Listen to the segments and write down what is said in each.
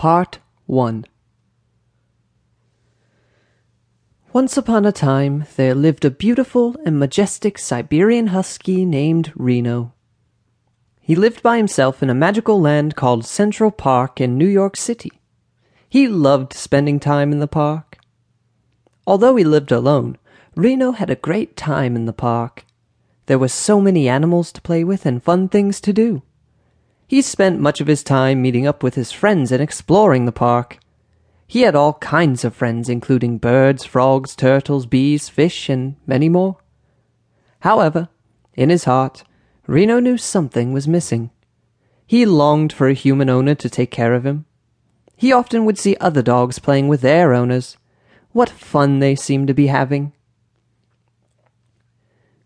Part 1 Once upon a time, there lived a beautiful and majestic Siberian husky named Reno. He lived by himself in a magical land called Central Park in New York City. He loved spending time in the park. Although he lived alone, Reno had a great time in the park. There were so many animals to play with and fun things to do. He spent much of his time meeting up with his friends and exploring the park. He had all kinds of friends, including birds, frogs, turtles, bees, fish, and many more. However, in his heart, Reno knew something was missing. He longed for a human owner to take care of him. He often would see other dogs playing with their owners. What fun they seemed to be having.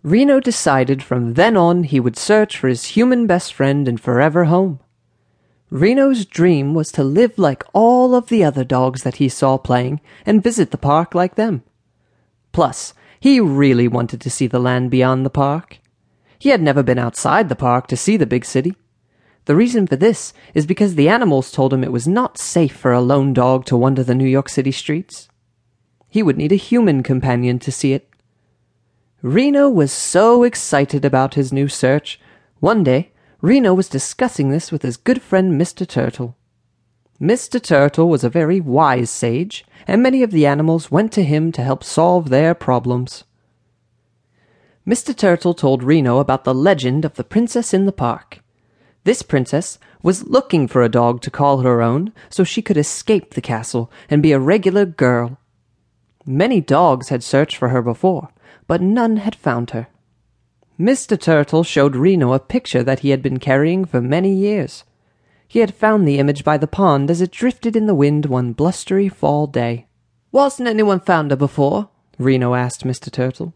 Reno decided from then on he would search for his human best friend and forever home. Reno's dream was to live like all of the other dogs that he saw playing and visit the park like them. Plus, he really wanted to see the land beyond the park. He had never been outside the park to see the big city. The reason for this is because the animals told him it was not safe for a lone dog to wander the New York City streets. He would need a human companion to see it. Reno was so excited about his new search. One day, Reno was discussing this with his good friend Mr. Turtle. Mr. Turtle was a very wise sage, and many of the animals went to him to help solve their problems. Mr. Turtle told Reno about the legend of the princess in the park. This princess was looking for a dog to call her own so she could escape the castle and be a regular girl. Many dogs had searched for her before, but none had found her. Mr. Turtle showed Reno a picture that he had been carrying for many years. He had found the image by the pond as it drifted in the wind one blustery fall day. Wasn't anyone found her before? Reno asked Mr. Turtle.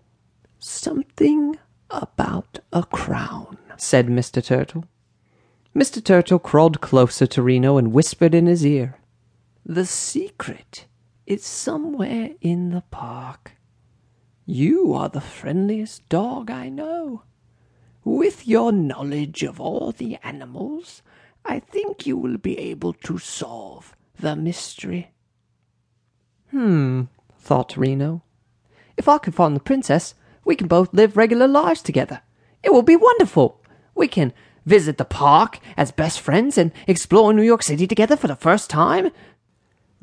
Something about a crown, said Mr. Turtle. Mr. Turtle crawled closer to Reno and whispered in his ear. The secret is somewhere in the park. You are the friendliest dog I know. With your knowledge of all the animals, I think you will be able to solve the mystery. Hmm, thought Reno. If I can find the princess, we can both live regular lives together. It will be wonderful. We can visit the park as best friends and explore New York City together for the first time.